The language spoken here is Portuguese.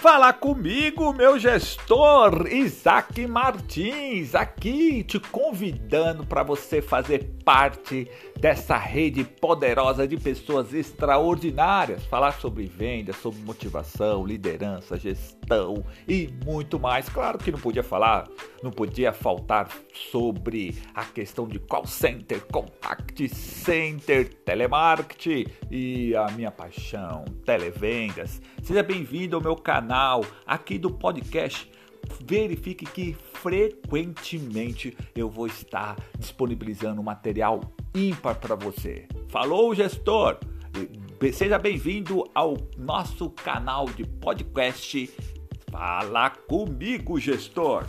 Fala comigo, meu gestor Isaac Martins, aqui te convidando para você fazer parte dessa rede poderosa de pessoas extraordinárias. Falar sobre vendas, sobre motivação, liderança, gestão e muito mais. Claro que não podia falar, não podia faltar sobre a questão de call center, contact center, telemarketing e a minha paixão, televendas. Seja bem-vindo ao meu canal aqui do podcast verifique que frequentemente eu vou estar disponibilizando material ímpar para você. Falou, gestor? Seja bem-vindo ao nosso canal de podcast. Fala comigo, gestor!